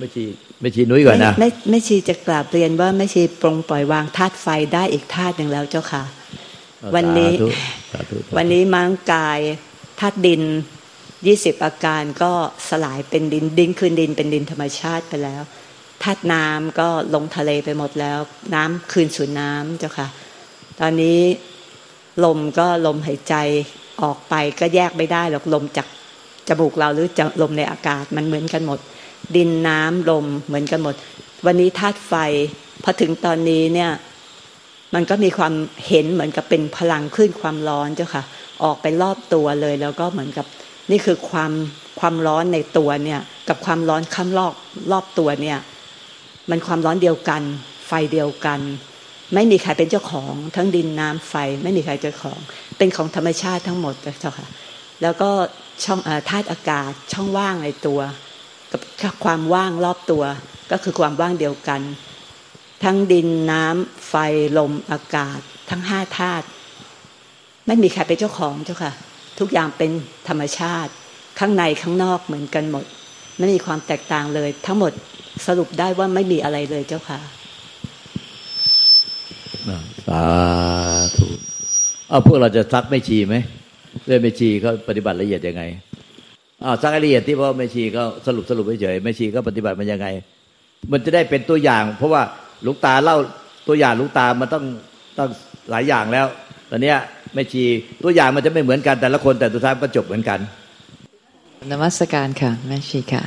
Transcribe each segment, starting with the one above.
ไม่ชีไม่ชีนุ้ยก่อนนะไม่ไม่ชีจะกราบเรียนว่าไม่ชีปรงปล่อยวางธาตุไฟได้อีกธาตุหนึ่งแล้วเจ้าค่ะ วันนี้วันนี้มังกายธาตุดินยี่สิบอาการก็สลายเป็นดินดินคืนดินเป็นดินธรรมชาติไปแล้วธาตุน้ำก็ลงทะเลไปหมดแล้ว น้ำคืนสู่น้ำเจ้าค่ะ ตอนนี้ลมก็ลมหายใจออกไปก็แยกไม่ได้หรอกลมจากจมูกเราหรือจะลมในอากาศมันเหมือนกันหมด ดินน้ำลมเหมือนกันหมด วันนี้ธาตุไฟพอถึงตอนนี้เนี่ยมันก็มีความเห็นเหมือนกับเป็นพลังขึ้นความร้อนเจ้าค่ะ ออกไปรอบตัวเลย แล้วก็เหมือนกับนี่คือความความร้อนในตัวเนี่ยกับความร้อนข้ามรอบรอบตัวเนี่ยมันความร้อนเดียวกัน ไฟเดียวกัน ไม่มีใครเป็นเจ้าของ ทั้งดินน้ำไฟไม่มีใครเจ้าของ เป็นของธรรมชาติทั้งหมดเจ้าค่ะ แล้วก็ช่องธาตุอากาศช่องว่างในตัว กับความว่างรอบตัว ก็คือความว่างเดียวกัน ทั้งดินน้ำไฟลมอากาศ ทั้งห้าธาตุไม่มีใครเป็นเจ้าของเจ้าค่ะ ทุกอย่างเป็นธรรมชาติ ข้างในข้างนอกเหมือนกันหมด ไม่มีความแตกต่างเลย ทั้งหมดสรุปได้ว่าไม่มีอะไรเลยเจ้าค่ะสาธุเอาพวกเราจะซักไม่ชีไหมเรื่องไม่ชีเขาปฏิบัติละเอียดยังไง อ้าวซักละเอียดที่พ่อไม่ชีเขาสรุปสรุปเฉยไม่ชีก็ปฏิบัติมันยังไง มันจะได้เป็นตัวอย่าง เพราะว่าลูกตาเล่าตัวอย่างลูกตามันต้องต้องหลายอย่างแล้วตอนเนี้ยไม่ชีตัวอย่างมันจะไม่เหมือนกันแต่ละคนแต่ตัวท้ายก็จบเหมือนกันนมัสการค่ะแม่ชีค่ะ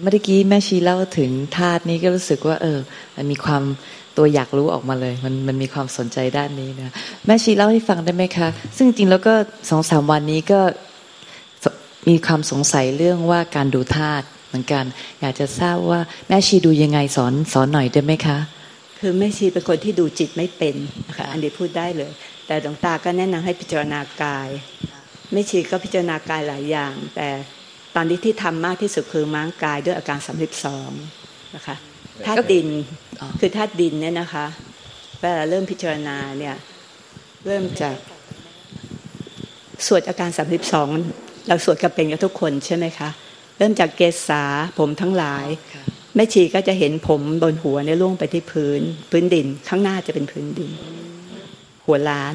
เมื่อกี้แม่ชีเล่าถึงธาตุนี้ก็รู้สึกว่า เออ มันมีความตัวอยากรู้ออกมาเลย มันมันมีความสนใจด้านนี้นะแม่ชีเล่าให้ฟังได้ไหมคะ ซึ่งจริงแล้วก็สองสามวันนี้ก็ มีความสงสัยเรื่องว่าการดูธาตุเหมือนกัน อยากจะทราบว่าแม่ชีดูยังไงสอนสอนหน่อยได้ไหมคะ คือแม่ชีเป็นคนที่ดูจิตไม่เป็นนะคะอันนี้พูดได้เลย แต่หลวงตาก็แนะนำให้พิจารณากายแม่ชีก็พิจารณากายหลายอย่าง แต่ตอนนี้ที่ทำมากที่สุดคือม้างกายด้วยอาการสามสิบสองนะคะธาตุดินคือธาตุดินเนี่ยนะคะเวลาเริ่มพิจารณาเนี่ยเริ่มจากสวดอาการสามสิบสอง เราสวดกันเป็นกับทุกคนใช่ไหมคะเริ่มจากเกษาผมทั้งหลายแม่ชีก็จะเห็นผมบนหัวเนี่ยล่วงไปที่พื้น พื้นดินข้างหน้าจะเป็นพื้นดิน หัวล้าน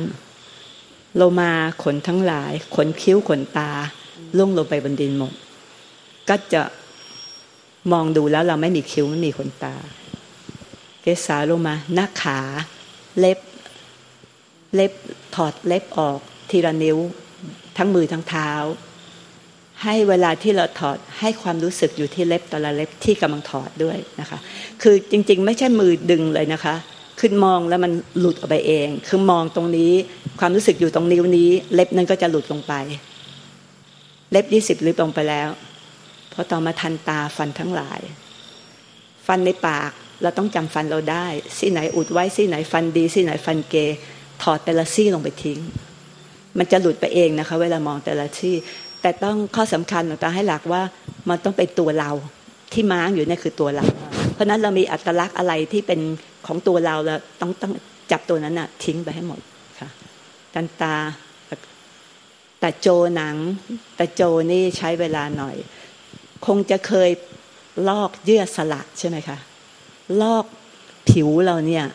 โลมาขนทั้งหลายขนคิ้วขนตาล่วงลงไปบนดินหมด ก็จะมองดูแล้วเราไม่มีคิ้วไม่มีขนตา เกสาลงมาหน้าขาเล็บ เล็บถอดเล็บออกทีละนิ้ว ทั้งมือทั้งเท้า ให้เวลาที่เราถอดให้ความรู้สึกอยู่ที่เล็บแต่ละเล็บที่กำลังถอดด้วยนะคะ คือจริงๆ ไม่ใช่มือดึงเลยนะคะ ขึ้นมองแล้วมันหลุดออกไปเอง คือมองตรงนี้ความรู้สึกอยู่ตรงนิ้วนี้ เล็บนั้นก็จะหลุดลงไป เล็บยี่สิบลิบลงไปแล้วพอต่อมาทันตาฟันทั้งหลาย ฟันในปากเราต้องจำฟันเราได้ซี่ไหนอุดไว้ซี่ไหนฟันดีซี่ไหนฟันเก ถอดแต่ละซี่ลงไปทิ้ง มันจะหลุดไปเองนะคะ เวลามองแต่ละซี่ แต่ต้องข้อสำคัญหลวงตาให้หลักว่ามันต้องเป็นตัวเราที่ม้างอยู่นี่คือตัวเรา เพราะนั้นเรามีอัตลักษณ์อะไรที่เป็นของตัวเราแล้วต้องต้องจับตัวนั้นอะทิ้งไปให้หมดค่ะตันตาแต่โจหนัง แต่โจนี่ใช้เวลาหน่อย คงจะเคยลอกเยื่อสลักใช่ไหมคะลอกผิวเราเนี่ย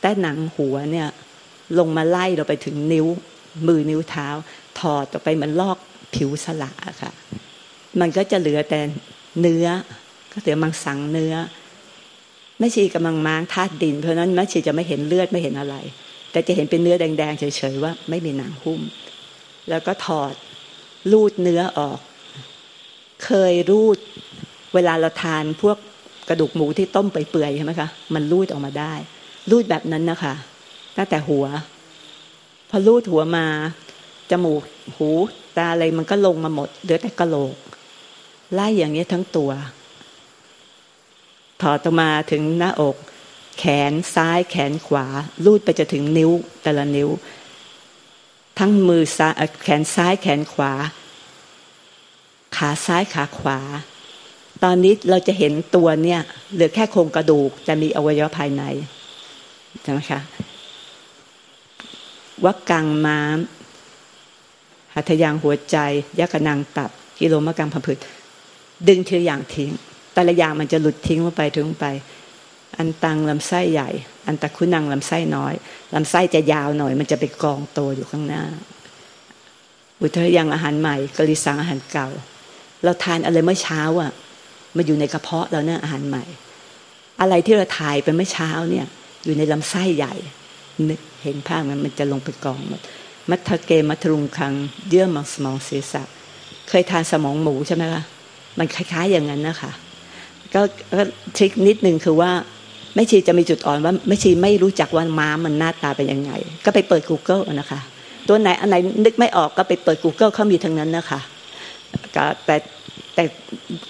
แต่หนังหัวเนี่ยลงมาไล่เราไปถึงนิ้วมือนิ้วเท้า ถอดออกไปมันลอก ผิวสละค่ะ มันก็จะเหลือแต่เนื้อ ก็เหลือมังสังเนื้อแม่ชีกำลังม้างธาตุดิน เพราะนั้นแม่ชีจะไม่เห็นเลือดไม่เห็นอะไร แต่จะเห็นเป็นเนื้อแดงๆเฉยๆว่าไม่มีหนังหุ้ม แล้วก็ถอดลูดเนื้อออก เคยรูด เวลาเราทานพวกกระดูกหมูที่ต้มไปเปื่อยใช่ไหมคะมันรูดออกมาได้ รูดแบบนั้นนะคะตั้งแต่หัว พอรูดหัวมา จมูกหูตาอะไรมันก็ลงมาหมดเหลือแต่กระโหลกไล่อย่างนี้ทั้งตัว ถอดออกมาถึงหน้าอก แขนซ้ายแขนขวา ลูดไปจะถึงนิ้วแต่ละนิ้ว ทั้งมือซ้ายแขนซ้ายแขนขวา ขาซ้ายขาขวา ตอนนี้เราจะเห็นตัวเนี่ยเหลือแค่โครงกระดูกจะมีอวัยวะภายในใช่ไหมคะวักกังม้าม หัตถยางหัวใจยักกนังตับ กิโลมะกังพมพืชดึงทีอย่างทิ้ง แต่ละอย่างมันจะหลุดทิ้งลงไปถึงไป อันตังลำไส้ใหญ่ อันตะคุนังลำไส้น้อยลำไส้จะยาวหน่อย มันจะไปกองโตอยู่ข้างหน้า อุทยังอาหารใหม่กริสังอาหารเก่า เราทานอะไรเมื่อเช้าอะมาอยู่ในกระเพาะเราเนี่ยอาหารใหม่ อะไรที่เราถ่ายไปเมื่อเช้าเนี่ย อยู่ในลำไส้ใหญ่นึกเห็นภาพมันมันจะลงไปกองหมด มัทเกมัทรุงคัง เยื่อมังสมองศีรษะ เคยทานสมองหมูใช่ไหมคะมันคล้าย ๆ อย่างนั้นนะคะก็ทริคนิดนึงคือว่าไม่ชีจะมีจุดอ่อนว่าไม่ชีไม่รู้จักว่าม้ามันหน้าตาเป็นยังไง ก็ไปเปิด Google นะคะ ตัวไหนอันไหนนึกไม่ออกก็ไปเปิด Google เขามีทั้งนั้นนะคะแต่แต่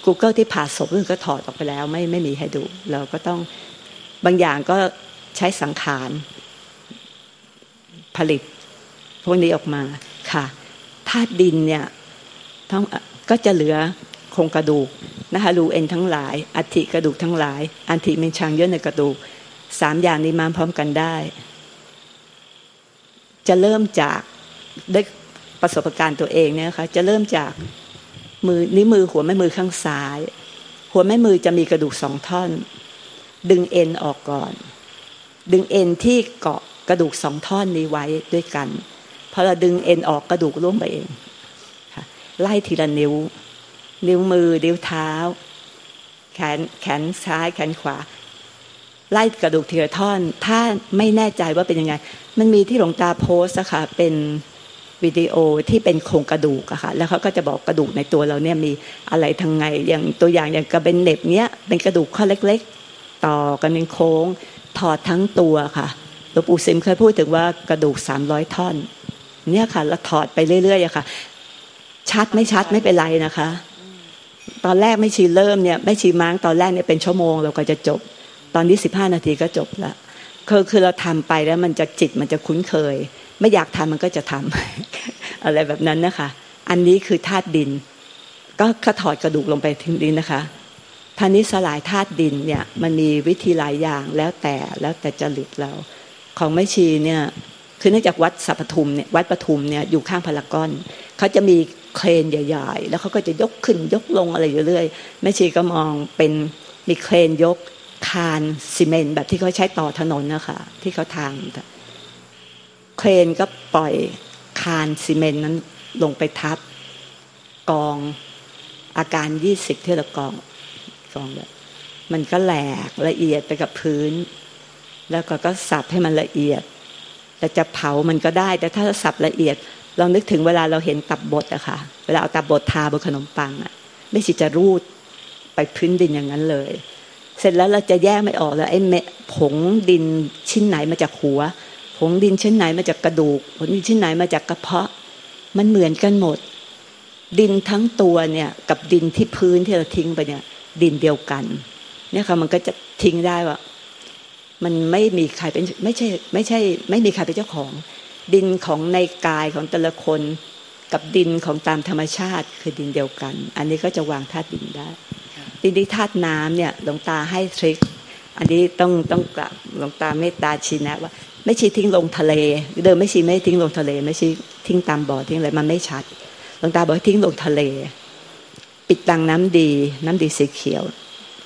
Google ที่ผ่าศพก็ถอดออกไปแล้ว ไม่ไม่มีให้ดู เราก็ต้องบางอย่างก็ใช้สังขารผลิต พวกนี้ออกมาค่ะธาตุดินเนี่ยต้องก็จะเหลือโครงกระดูกนะคะรูเอ็นทั้งหลายอัฐิกระดูกทั้งหลาย อัฐิเป็นชังเยอะในกระดูกสามอย่างนี้มาพร้อมกันได้ จะเริ่มจากได้ประสบการณ์ตัวเองเนี่ยค่ะจะเริ่มจากมือนิ้วมือหัวแม่มือข้างซ้าย หัวแม่มือจะมีกระดูกสองท่อน ดึงเอ็นออกก่อน ดึงเอ็นที่เกาะกระดูกสองท่อนนี้ไว้ด้วยกัน พอเราดึงเอ็นออกกระดูกร่วมไปเองไล่ทีละนิ้ว นิ้วมือ นิ้วเท้า แขนแขนซ้ายแขนขวา ไล่กระดูกทีละท่อน ถ้าไม่แน่ใจว่าเป็นยังไง มันมีที่หลวงตาโพสอะค่ะเป็นวิดีโอที่เป็นโครงกระดูกอะค่ะ แล้วเขาก็จะบอกกระดูกในตัวเราเนี่ยมีอะไรทางไง อย่างตัวอย่างอย่างกระเบนเน็บเนี้ยเป็นกระดูกข้อเล็ก ๆ ต่อกันเป็นโค้งถอดทั้งตัวค่ะหลวงปู่ซิมเคยพูดถึงว่ากระดูกสามร้อยท่อน เนี่ยค่ะเราถอดไปเรื่อยๆอะค่ะ ชัดไม่ชัดไม่เป็นไรนะคะ ตอนแรกไม่ชีเริ่มเนี่ยไม่ชีมั้งตอนแรกเนี่ยเป็นชั่วโมงเราก็จะจบ ตอนนี้สิบห้านาทีก็จบละคือคือเราทำไปแล้วมันจะจิตมันจะคุ้นเคย ไม่อยากทำมันก็จะทำอะไรแบบนั้นนะคะ อันนี้คือธาตุดิน ก็ขถอดกระดูกลงไปทิ้งดินนะคะท่านี้สลายธาตุดินเนี่ยมันมีวิธีหลายอย่างแล้วแต่แล้วแต่จริตเรา ของไม่ชีเนี่ย คือเนื่องจากวัดสัพทุมเนี่ยวัดปทุมเนี่ยอยู่ข้างพารากอนเขาจะมีเครนใหญ่ๆ แล้วเขาก็จะยกขึ้นยกลงอะไรอยู่เรื่อยแม่ชีก็มองเป็นมีเครนยกคานซีเมนต์แบบที่เขาใช้ต่อถนนนะคะที่เขาทางเครนก็ปล่อยคานซีเมนต์นั้นลงไปทับกองอาการยี่สิบเท่ากองกองแบบมันก็แหลกละเอียดไปกับพื้น แล้วก็ก็สับให้มันละเอียด แต่จะเผามันก็ได้ แต่ถ้าสับละเอียดลองนึกถึงเวลาเราเห็นตับบดอะค่ะ เวลาเอาตับบดทาบนขนมปังอะไม่สิจะรูดไปพื้นดินอย่างนั้นเลย เสร็จแล้วเราจะแยกไม่ออกแล้วไอ้เม็ดผงดินชิ้นไหนมาจากหัว ผงดินชิ้นไหนมาจากกระดูก ผงดินชิ้นไหนมาจากกระเพาะ มันเหมือนกันหมด ดินทั้งตัวเนี่ยกับดินที่พื้นที่เราทิ้งไปเนี่ยดินเดียวกัน เนี่ยค่ะมันก็จะทิ้งได้ว่า มันไม่มีใครเป็นไม่ใช่ไม่ใช่ ไม่มีใครเป็นเจ้าของ ดินของในกายของแต่ละคนกับดินของตามธรรมชาติคือดินเดียวกัน อันนี้ก็จะวางธาตุดินได้ดินที่ธาตุน้ำเนี่ยหลวงตาให้ทริคอันนี้ต้องต้องกลับหลวงตาเมตตาชี้นะว่า ไม่ชี้ทิ้งลงทะเล เดิมไม่ชี้ไม่ทิ้งลงทะเล ไม่ชี้ทิ้งตามบ่อทิ้งอะไรมันไม่ชัดหลวงตาบอกทิ้งลงทะเล ปิดตังน้ำดี น้ำดีสีเขียว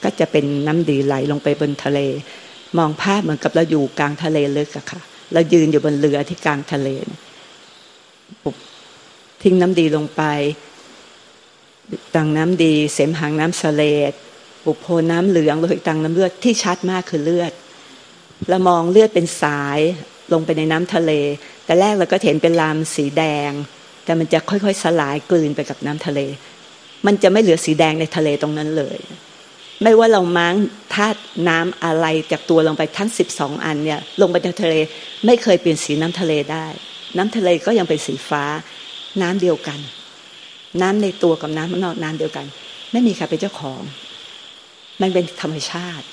ก็จะเป็นน้ำดีไหลลงไปบนทะเล มองภาพเหมือนกับเราอยู่กลางทะเลลึกอะค่ะ เรายืนอยู่บนเรือที่กลางทะเลปุบทิ้งน้ำดีลงไปตังน้ำดีเสมหางน้ำสเลดปุบโพน้ำเหลืองโลหิตตังน้ำเลือดที่ชัดมากคือเลือดเรามองเลือดเป็นสายลงไปในน้ำทะเล แต่แรกเราก็เห็นเป็นลามสีแดง แต่มันจะค่อยๆสลายกลืนไปกับน้ำทะเล มันจะไม่เหลือสีแดงในทะเลตรงนั้นเลย ไม่ว่าเราม้างธาตุน้ำอะไรจากตัวลงไปทั้งสิบสองอันเนี่ย ลงไปในทะเล ไม่เคยเปลี่ยนสีน้ำทะเลได้ น้ำทะเลก็ยังเป็นสีฟ้า น้ำเดียวกัน น้ำในตัวกับน้ำนนอกน้ำเดียวกัน ไม่มีใครเป็นเจ้าของ มันเป็นธรรมชาติ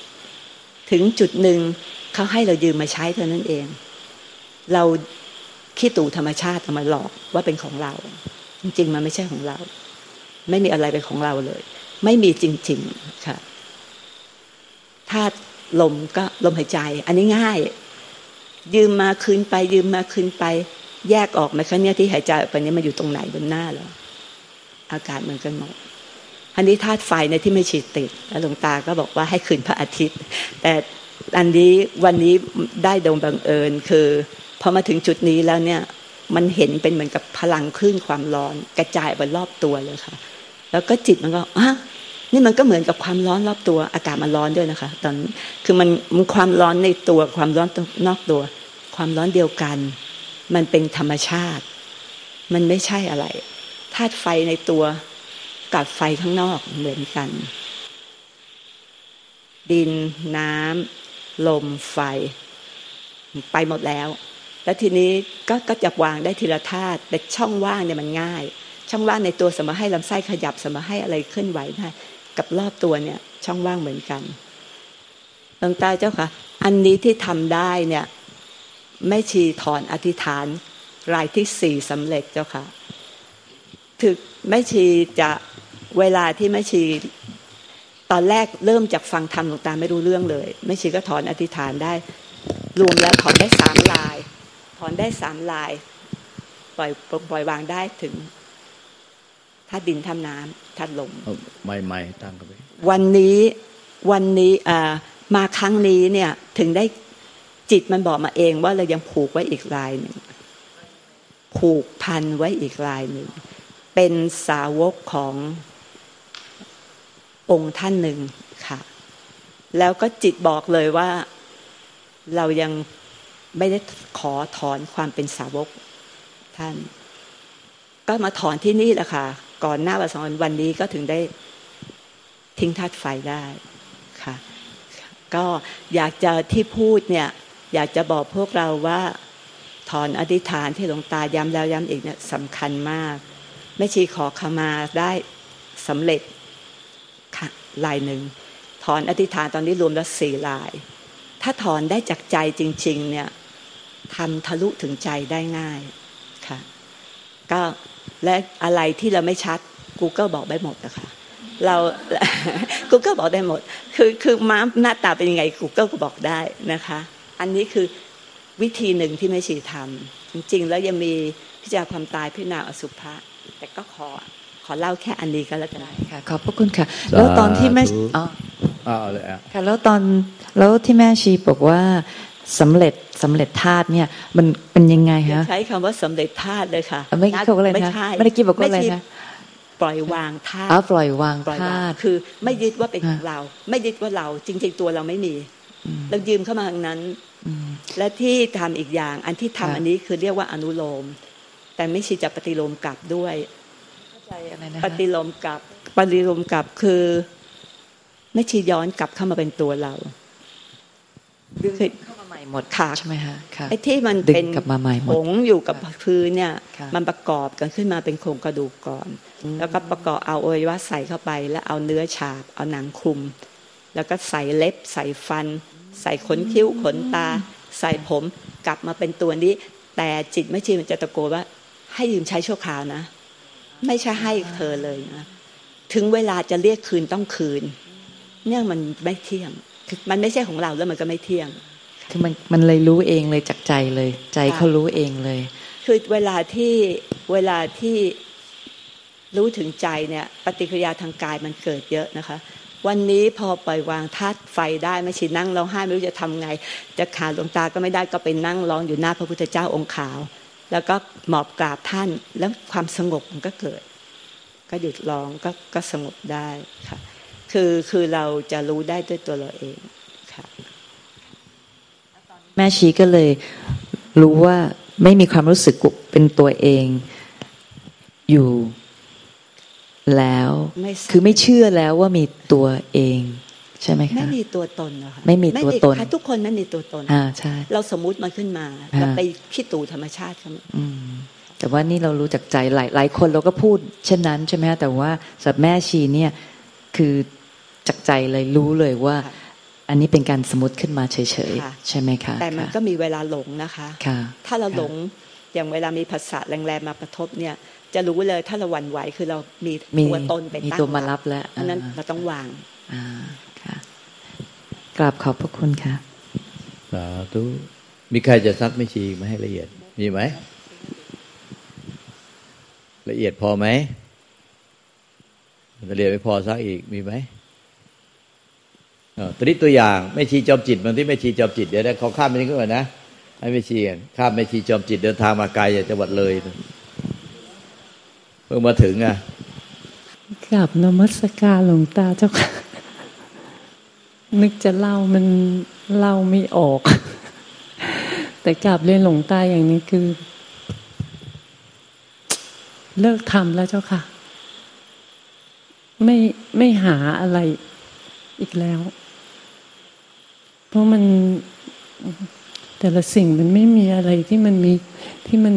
ถึงจุดหนึ่งเขาให้เรายืมมาใช้เท่านั้นเอง เราขี้ตู่ธรรมชาติมาหลอกว่าเป็นของเรา จริงๆมันไม่ใช่ของเรา ไม่มีอะไรเป็นของเราเลย ไม่มีจริง ๆ ค่ะ ธาตุลมก็ลมหายใจ อันนี้ง่าย ยืมมาคืนไป ยืมมาคืนไป แยกออกไหมคะเนี่ยที่หายใจไปนี้มันอยู่ตรงไหนบนหน้าเราอากาศเหมือนกันหมดอันนี้ธาตุไฟในที่ไม่ฉีดติดแล้วหลวงตาก็บอกว่าให้คืนพระอาทิตย์ แต่อันนี้วันนี้ได้โดงบังเอิญคือพอมาถึงจุดนี้แล้วเนี่ยมันเห็นเป็นเหมือนกับพลังคลื่นความร้อน กระจายไปรอบตัวเลยค่ะ แล้วก็จิตมันก็อะ นี่มันก็เหมือนกับความร้อนรอบตัว อากาศมันร้อนด้วยนะคะ ตอนคือมันมันความร้อนในตัวความร้อนนอกตัว ความร้อนเดียวกัน มันเป็นธรรมชาติ มันไม่ใช่อะไรธาตุไฟในตัวกับไฟข้างนอกเหมือนกัน ดินน้ำลมไฟ ไปหมดแล้ว แล้วทีนี้ก็ก็จะวางได้ทีละธาตุแต่ช่องว่างเนี่ยมันง่าย ช่องว่างในตัวสมมติให้ลำไส้ขยับสมมติให้อะไรเคลื่อนไหวได้ กับรอบตัวเนี่ยช่องว่างเหมือนกันหลวงตาเจ้าค่ะ อันนี้ที่ทำได้เนี่ยไม่ชีถอนอธิษฐานรายที่สี่สำเร็จเจ้าค่ะถึกไม่ชีจะเวลาที่ไม่ชีตอนแรกเริ่มจากฟังธรรมหลวงตาไม่รู้เรื่องเลย ไม่ชีก็ถอนอธิษฐานได้ รวมแล้วถอนได้สามลาย ถอนได้สามลาย ปล่อยปล่อยวางได้ถึง ธาตุดินธาตุน้ำธาตุลมไม่ไม่ตั้งกันไปวันนี้วันนี้อ่ามาครั้งนี้เนี่ยถึงได้จิตมันบอกมาเองว่าเรายังผูกไว้อีกลายหนึ่งผูกพันไว้อีกลายหนึ่งเป็นสาวกขององค์ท่านหนึ่งค่ะ แล้วก็จิตบอกเลยว่าเรายังไม่ได้ขอถอนความเป็นสาวกท่าน ก็มาถอนที่นี่แหละค่ะ ก่อนหน้าวันสองวันนี้ก็ถึงได้ทิ้งธาตุไฟได้ค่ะ ก็อยากจะที่พูดเนี่ย อยากจะบอกพวกเราว่าถอนอธิษฐานที่หลวงตาย้ำแล้วย้ำอีกเนี่ยสำคัญมากแม่ชีขอขมาได้สำเร็จค่ะลายหนึ่งถอนอธิษฐานตอนนี้รวมแล้วสี่ลาย ถ้าถอนได้จากใจจริง ๆ เนี่ยทำทะลุถึงใจได้ง่ายค่ะก็ และอะไรที่เราไม่ชัด Google บอกได้หมดนะคะเรา Google บอกได้หมด คือคือม้าหน้าตาเป็นยังไง Google ก็บอกได้นะคะ อันนี้คือวิธีหนึ่งที่ไม่ชีทำจริงๆ แล้วยังมีพิจารณาความตายพิจารณาอสุภะแต่ก็ขอขอเล่าแค่อันนี้ก็แล้วกันค่ะขอบพระคุณค่ะ แล้วตอนที่แม่อ๋ออ่าเอาเลยอะค่ะแล้วตอนแล้วที่แม่ชีบอกว่า สำเร็จสำเร็จธาตุเนี่ย มันเป็นยังไงฮะใช้คำว่าสำเร็จธาตุเลยค่ะเไม่เขาบอกอะไรไม่นะใช่ไม่ได้กี้บอกว่าอะไรนะปล่อยวางธาตุอ๋อปล่อยวางปล่อยวาธางตุคือ ไม่ยึดว่าเป็นของอ่าเรา ไม่ยึดว่าเราจริง ๆ ตัวเราไม่มีอืมเรายืมเข้ามาทางนั้นอืมและที่ทำอีกอย่าง อันที่ทำค่ะอันนี้คือเรียกว่าอนุโลม แต่ไม่ใช่จะปฏิโลมกลับด้วยเข้าใจอะไรนะปคะฏิโลมกลับปฏิโลมกลับคือ ไม่ชีย้อนกลับเข้ามาเป็นตัวเรา ดึงคือเข้ามาใหม่หมดค่ะใช่ไหมคะค่ะไอ้ที่มันดึงเป็นกลับมาใหม่หมดผงอยู่กับพื้นเนี่ยค่ะมันประกอบกันขึ้นมาเป็นโครงกระดูกก่อน แล้วก็ประกอบเอาอวัยวะใส่เข้าไป แล้วเอาเนื้อฉาบ เอาหนังคลุม แล้วก็ใส่เล็บ ใส่ฟัน ใส่ขนคิ้วขนตา ใส่ผมกลับมาเป็นตัวนี้ แต่จิตไม่ชีมันจะตะโกนว่า ให้ยืมใช้ชั่วคราวนะ ไม่ใช่ให้เธอเลยนะถึงเวลาจะเรียกคืนต้องคืน เนี่ยมันไม่เที่ยงคือมันไม่ใช่ของเราแล้วมันก็ไม่เที่ยง คือมันมันเลยรู้เองเลยจากใจเลย ใจเขารู้เองเลย คือเวลาที่เวลาที่รู้ถึงใจเนี่ยปฏิกิริยาทางกายมันเกิดเยอะนะคะ วันนี้พอปล่อยวางธาตุไฟได้ไม่ชินนั่งร้องไห้ไม่รู้จะทำไง จะขาดหลวงตาก็ไม่ได้ก็ไปนั่งร้องอยู่หน้าพระพุทธเจ้าองค์ขาว แล้วก็หมอบกราบท่านแล้วความสงบมันก็เกิด ก็หยุดร้องก็ก็สงบได้ค่ะคือคือเราจะรู้ได้ด้วยตัวเราเองค่ะ แม่ชีก็เลยรู้ว่าไม่มีความรู้สึกเป็นตัวเองอยู่แล้วไม่ทราบคือไม่เชื่อแล้วว่ามีตัวเอง ใช่ไหมไม่คะมีตัวตนนะคะไม่มีตัวตนค่ะทุกคนไม่มีตัวตนอ่าใช่เราสมมุติมันขึ้นมาอ่าเราไปคิดตู่ธรรมชาติเขาอืมแต่ว่านี่เรารู้จากใจหลายหลายคนเราก็พูด เช่นนั้นใช่ไหมคะแต่ว่าสำหรับแม่ชีเนี่ยคือจากใจเลยรู้เลยว่าค่ะ อันนี้เป็นการสมมติขึ้นมาเฉยค่ะๆใช่ไหมคะแต่มันค่ะก็มีเวลาหลงนะคะค่ะถ้าเราค่ะหลงอย่างเวลามีภาษาแรงๆมากระทบเนี่ย จะรู้เลยถ้าเราหวั่นไหวคือเรามีมีตัวตนไปมีตั้งตัวมารับแล้วเพราะฉะนั้นอ่าเราต้องวางอ่าค่ะกราบขอบพระคุณค่ะสาธุมีใครจะซักไม่ชีมาให้ละเอียด มีไหม ละเอียดพอไหมเรียนไม่พอซักอีกมีไหม ตัวนี้ตัวอย่างไม่ชีจอมจิตบางที่ไม่ชีจอมจิตเดี๋ยวได้เขาข้ามไปนี่ก่อนนะให้ไม่ชีกันข้ามไม่ชีจอมจิตเดินทางมาไกลจากจังหวัดเลยเพิ่งมาถึงอะกับนมัสการหลวงตาเจ้าค่ะนึกจะเล่ามันเล่าไม่ออก แต่กลับเรียนหลวงตาอย่างนี้คือ เลิกทำแล้วเจ้าค่ะ ไม่ไม่หาอะไรอีกแล้ว เพราะมันแต่ละสิ่งมันไม่มีอะไรที่มันมีที่มัน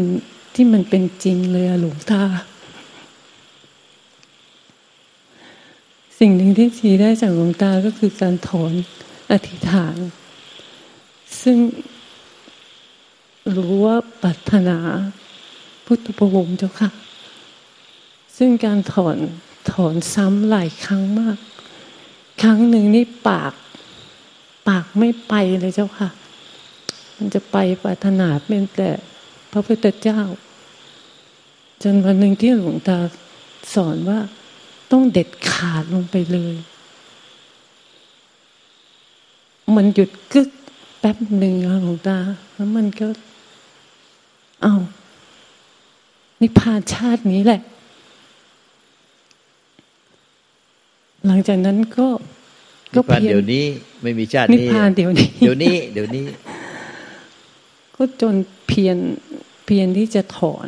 ที่มันเป็นจริงเลยหลวงตา สิ่งหนึ่งที่ชี้ได้จากหลวงตาก็คือการถอนอธิษฐาน ซึ่งรู้ว่าปรารถนาพุทธประวงเจ้าค่ะ ซึ่งการถอนถอนซ้ำหลายครั้งมาก ครั้งหนึ่งนี่ปาก ไม่ไปเลยเจ้าค่ะ มันจะไปปรารถนาเป็นแต่พระพุทธเจ้า จนวันหนึ่งที่หลวงตาสอนว่าต้องเด็ดขาดลงไปเลย มันหยุดกึกแป๊บหนึ่งหลวงตา แล้วมันก็ เอานิพพานชาตินี้แหละ หลังจากนั้นก็ ก็เพียนเดี๋ยวนี้ไม่มีชาตินี้นิพพานเดี๋ยวนี้ เดี๋ยวนี้ เดี๋ยวนี้ ก็จนเพียนเพียนที่จะถอน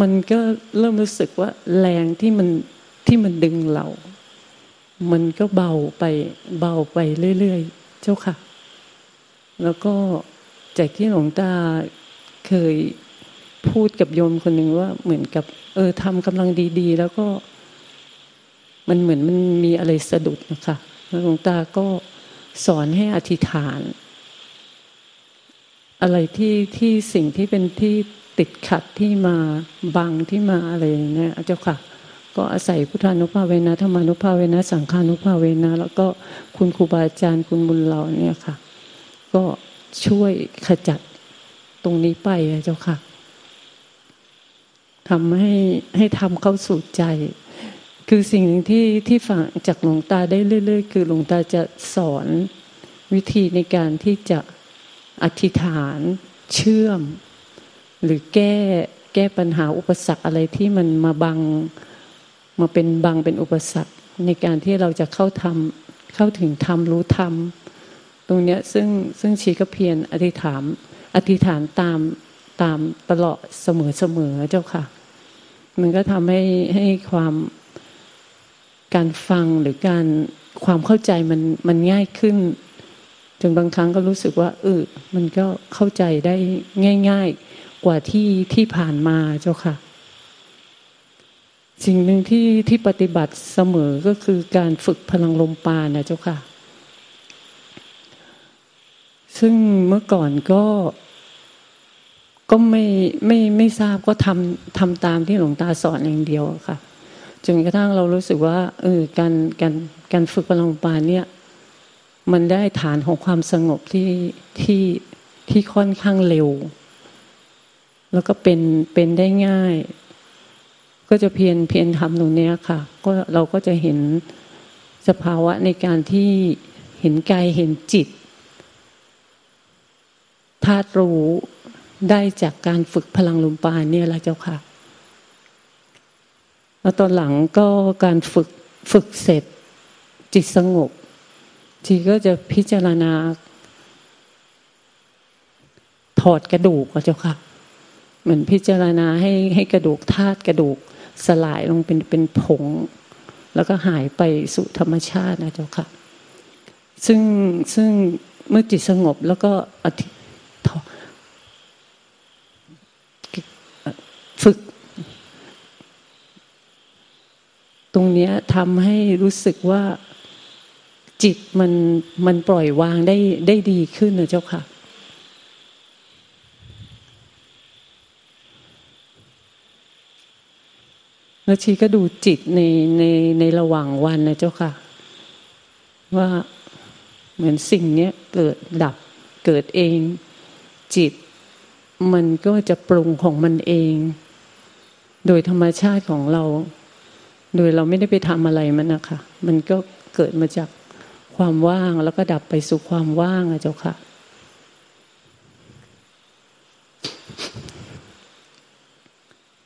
มันก็เริ่มรู้สึกว่าแรงที่มันที่มันดึงเรา มันก็เบาไปเบาไปเรื่อยๆ เจ้าค่ะ แล้วก็จากที่หลวงตาเคยพูดกับโยมคนหนึ่งว่าเหมือนกับ เออทำกำลังดี ๆ แล้วก็ มันเหมือนมันมีอะไรสะดุดนะคะหลวงตาก็สอนให้อธิษฐาน อะไรที่ที่สิ่งที่เป็นที่ติดขัดที่มาบังที่มาอะไรเนี่ยเจ้าค่ะ ก็อาศัยพุทธานุภาเวนะธรรมานุภาเวนะสังฆานุภาเวนะแล้วก็คุณครูบาอาจารย์คุณบุญเราเนี่ยค่ะ ก็ช่วยขจัดตรงนี้ไปเจ้าค่ะทำให้ให้ทำเข้าสู่ใจ คือสิ่งหนึ่งที่ที่ฝังจากหลวงตาได้เรื่อย ๆ คือหลวงตาจะสอนวิธีในการที่จะอธิษฐานเชื่อม หรือแก้แก้ปัญหาอุปสรรคอะไรที่มันมาบังมาเป็นบังเป็นอุปสรรคในการที่เราจะเข้าทำเข้าถึงธรรมรู้ธรรมตรงเนี้ยซึ่งซึ่งชีก็เพียรอธิษฐานอธิษฐานตามตามตลอดเสมอเสมอเจ้าค่ะ มันก็ทำให้ให้ความ การฟังหรือการความเข้าใจมันมันง่ายขึ้น จนบางครั้งก็รู้สึกว่าเออมันก็เข้าใจได้ง่าย ๆ กว่าที่ที่ผ่านมาเจ้าค่ะ สิ่งหนึ่งที่ที่ปฏิบัติเสมอก็คือการฝึกพลังลมปานะเจ้าค่ะซึ่งเมื่อก่อนก็ก็ไม่ไม่ไม่ทราบก็ทำทำตามที่หลวงตาสอนอย่างเดียวค่ะ จนกระทั่งเรารู้สึกว่าเออการการการฝึกพลังปานเนี่ยมันได้ฐานของความสงบที่ที่ที่ค่อนข้างเร็ว แล้วก็เป็นเป็นได้ง่าย ก็จะเพียรเพียรทำตรงนี้ค่ะ ก็เราก็จะเห็นสภาวะในการที่เห็นกายเห็นจิตธาตุรู้ได้จากการฝึกพลังลมปานเนี่ยแหละเจ้าค่ะ แล้วตอนหลังก็การฝึกฝึกเสร็จจิตสงบทีก็จะพิจารณา ถอดกระดูกเจ้าค่ะเหมือนพิจารณาให้ให้กระดูกธาตุกระดูกสลายลงเป็นเป็นผง แล้วก็หายไปสู่ธรรมชาตินะเจ้าค่ะ ซึ่งซึ่งเมื่อจิตสงบแล้วก็อธิฝึก ตรงนี้ทำให้รู้สึกว่าจิตมันมันปล่อยวางได้ได้ดีขึ้นนะเจ้าค่ะ แล้วชีก็ดูจิตในในในระหว่างวันนะเจ้าค่ะ ว่าเหมือนสิ่งนี้เกิดดับเกิดเอง จิต มันก็จะปรุงของมันเอง โดยธรรมชาติของเรา โดยเราไม่ได้ไปทำอะไรมันนะคะมันก็เกิดมาจากความว่างแล้วก็ดับไปสู่ความว่างอะเจ้าค่ะ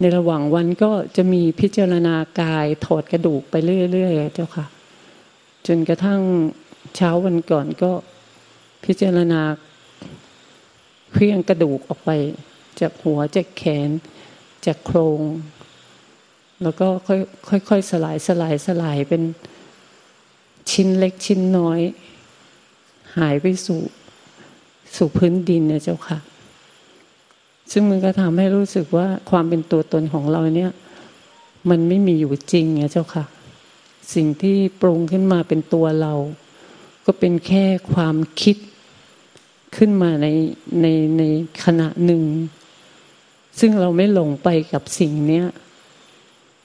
ในระหว่างวันก็จะมีพิจารณากายถอดกระดูกไปเรื่อยๆเจ้าค่ะ จนกระทั่งเช้าวันก่อนก็พิจารณาเคลื่องกระดูกออกไป จากหัวจากแขน จากโครง แล้วก็ค่อยๆสลายสลายสลายเป็นชิ้นเล็กชิ้นน้อย หายไปสู่สู่พื้นดินเนี่ยเจ้าค่ะ ซึ่งมันก็ทำให้รู้สึกว่าความเป็นตัวตนของเราเนี่ย มันไม่มีอยู่จริงไงเจ้าค่ะ สิ่งที่ปรุงขึ้นมาเป็นตัวเรา ก็เป็นแค่ความคิดขึ้นมาในในในขณะหนึ่ง ซึ่งเราไม่หลงไปกับสิ่งเนี้ย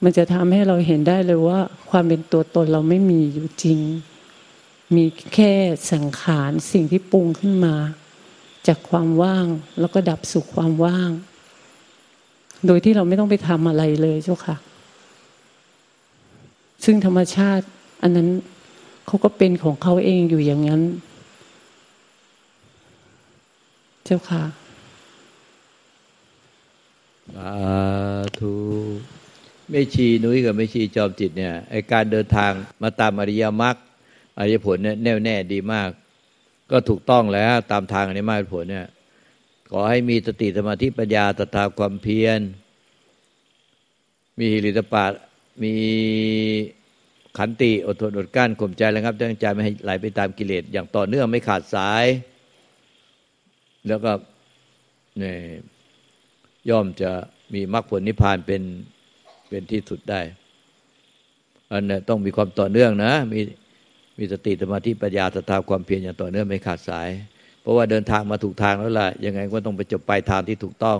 มันจะทำให้เราเห็นได้เลยว่า ความเป็นตัวตนเราไม่มีอยู่จริง มีแค่สังขารสิ่งที่ปรุงขึ้นมา จากความว่างแล้วก็ดับสู่ความว่าง โดยที่เราไม่ต้องไปทำอะไรเลยเจ้าค่ะ ซึ่งธรรมชาติ อันนั้นเขาก็เป็นของเขาเองอยู่อย่างนั้น เจ้าค่ะสาธุ ไม่ชีนุ้ยกับไม่ชีจอมจิตเนี่ยไอการเดินทางมาตามอริยมรรคอริยผลเนี่ยแน่วแน่ดีมาก ก็ถูกต้องแล้วตามทางอริยมรรคผลเนี่ยขอให้มีสติสมาธิปัญญาตถาความเพียร มีหิริตปามีขันติอดทนอดกั้นข่มใจแล้วครับตั้งใจไม่ให้ไหลไปตามกิเลสอย่างต่อเนื่องไม่ขาดสาย แล้วก็เนี่ยย่อมจะมีมรรคผลนิพพานเป็น เป็นที่สุดได้ อันนี้ต้องมีความต่อเนื่องนะ มีมีสติสมาธิปัญญาสตาความเพียรอย่างต่อเนื่องไม่ขาดสาย เพราะว่าเดินทางมาถูกทางแล้วล่ะยังไงก็ต้องไปจบปลายทางที่ถูกต้อง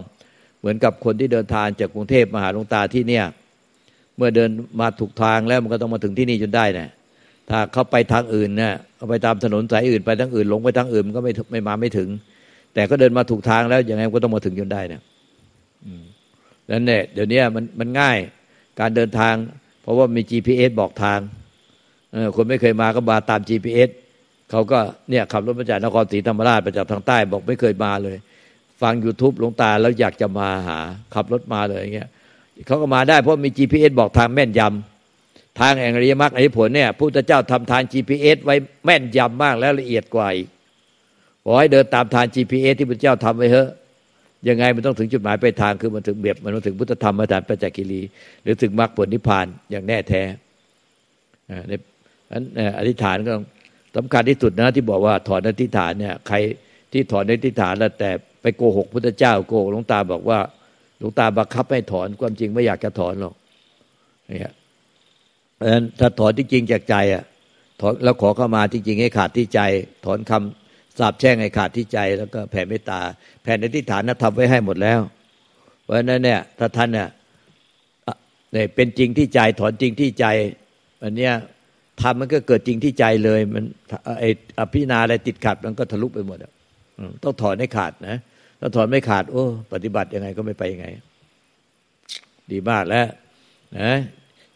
เหมือนกับคนที่เดินทางจากกรุงเทพมาหาหลวงตาที่เนี่ย เมื่อเดินมาถูกทางแล้วมันก็ต้องมาถึงที่นี่จนได้นะถ้าเขาไปทางอื่นเนี่ยเขาไปตามถนนสายอื่นไปทางอื่นหลงไปทางอื่นมันก็ไม่ไม่มาไม่ถึง แต่ก็เดินมาถูกทางแล้วยังไงก็ต้องมาถึงจนได้นะแล้วเนี่ยเดี๋ยวนี้มันมันง่าย การเดินทาง เพราะว่ามี GPS บอกทางคนไม่เคยมาก็มาตาม GPS เขาก็เนี่ยขับรถมาจากนครศรีธรรมราชไปจากทางใต้บอกไม่เคยมาเลย ฟัง YouTube หลวงตาแล้วอยากจะมาหาขับรถมาเลยอย่างเงี้ยเขาก็มาได้เพราะมี GPS บอกทางแม่นยำทางแห่งอริยมรรคอริยผลเนี่ยพุทธเจ้าทำทาง GPS ไว้แม่นยำมากแล้วละเอียดกว่าอีกขอให้เดินตามทาง GPS ที่พระเจ้าทำไว้เถอะ ยังไงมันต้องถึงจุดหมายปลายทางคือมันถึงเบียบมันถึงพุทธธรรมอาจารย์ปัจจกิรีหรือถึงมรรคผลนิพพานอย่างแน่แท้ในนั้นอธิษฐานก็สำคัญที่สุดนะที่บอกว่าถอนอธิษฐานเนี่ยใครที่ถอนอธิษฐานแล้วแต่ไปโกหกพุทธเจ้าโกหกหลวงตาบอกว่าหลวงตาบังคับให้ถอนความจริงไม่อยากจะถอนหรอกเนี่ยเพราะฉะนั้นถ้าถอนที่จริงจากใจอะถอนแล้วขอเข้ามาที่จริงให้ขาดที่ใจ ถอนคำ สาบแช่งให้ขาดที่ใจแล้วก็แผ่เมตตา แผ่ในที่ฐานนั้นทำไว้ให้หมดแล้ว เพราะฉะนั้นเนี่ยถ้าท่านเนี่ยเนี่ยเป็นจริงที่ใจถอนจริงที่ใจอันเนี้ยทำมันก็เกิดจริงที่ใจเลย มันไออภินาอะไรติดขัดมันก็ทะลุไปหมดต้องถอนให้ขาดนะถ้าถอนไม่ขาด โอ้ ปฏิบัติยังไงก็ไม่ไปยังไง ดีมากแล้วนะ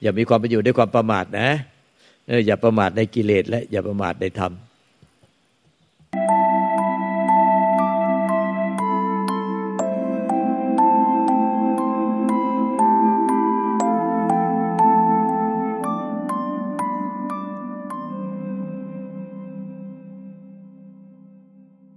อย่ามีความประโยชน์ด้วยความประมาทนะอย่าประมาทในกิเลสและอย่าประมาทในธรรม